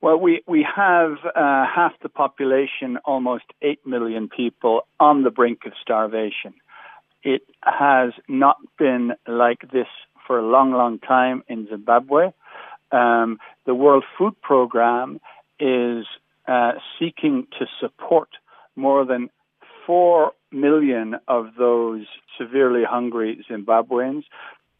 Well, we, we have uh, half the population, almost 8 million people, on the brink of starvation. It has not been like this for a long, long time in Zimbabwe. Um, the World Food Programme is uh, seeking to support more than 4 million of those severely hungry Zimbabweans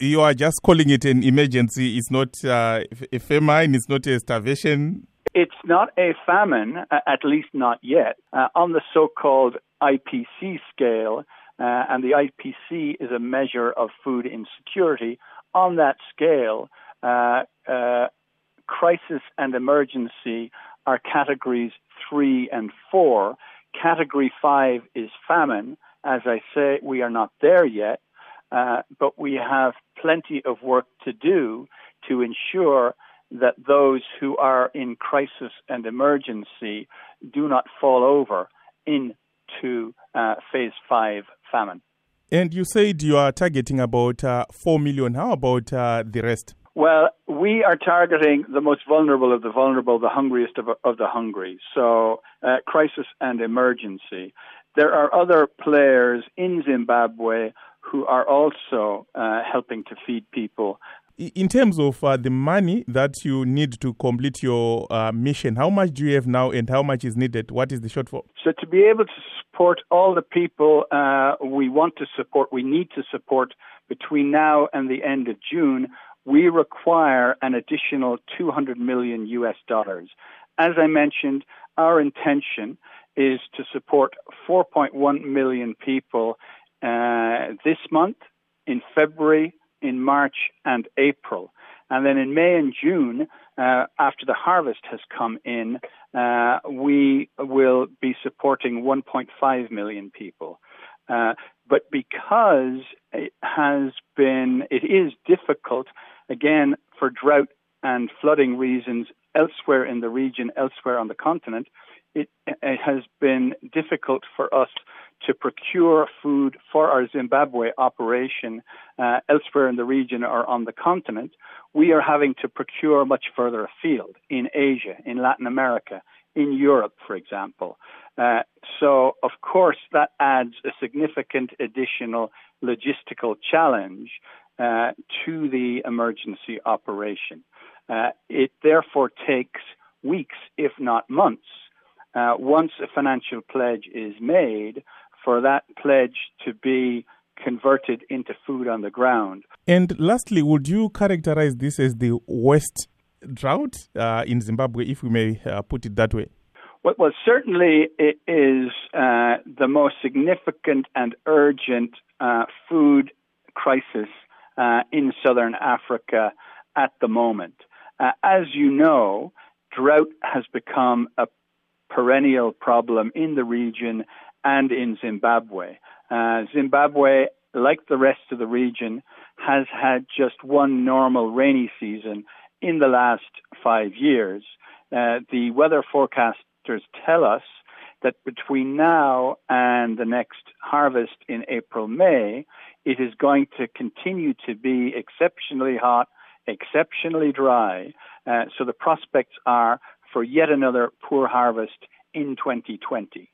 you are just calling it an emergency. It's not uh, a famine. It's not a starvation. It's not a famine, at least not yet, uh, on the so-called IPC scale. Uh, and the IPC is a measure of food insecurity. On that scale, uh, uh, crisis and emergency are categories three and four. Category five is famine. As I say, we are not there yet. Uh, but we have plenty of work to do to ensure that those who are in crisis and emergency do not fall over into uh, phase five famine. And you said you are targeting about uh, 4 million. How about uh, the rest? Well, we are targeting the most vulnerable of the vulnerable, the hungriest of, of the hungry. So, uh, crisis and emergency. There are other players in Zimbabwe who are also uh, helping to feed people. In terms of uh, the money that you need to complete your uh, mission, how much do you have now and how much is needed? What is the shortfall? So, to be able to support all the people uh, we want to support, we need to support between now and the end of June, we require an additional 200 million US dollars. As I mentioned, our intention is to support 4.1 million people uh, this month, in February, in March, and April. And then in May and June, uh, after the harvest has come in, uh, we will be supporting 1.5 million people. Uh, but because it has been, it is difficult, again, for drought and flooding reasons elsewhere in the region, elsewhere on the continent, it, it has been difficult for us to procure food for our Zimbabwe operation uh, elsewhere in the region or on the continent. We are having to procure much further afield in Asia, in Latin America, in Europe, for example. Uh, so, of course, that adds a significant additional logistical challenge uh, to the emergency operation. Uh, it therefore takes weeks, if not months, uh, once a financial pledge is made, for that pledge to be converted into food on the ground. And lastly, would you characterize this as the worst drought uh, in Zimbabwe, if we may uh, put it that way? Well, well certainly it is uh, the most significant and urgent uh, food crisis uh, in southern Africa at the moment. Uh, as you know, drought has become a perennial problem in the region and in Zimbabwe. Uh, Zimbabwe, like the rest of the region, has had just one normal rainy season in the last five years. Uh, the weather forecasters tell us that between now and the next harvest in April, May, it is going to continue to be exceptionally hot, exceptionally dry. Uh, so the prospects are for yet another poor harvest in 2020.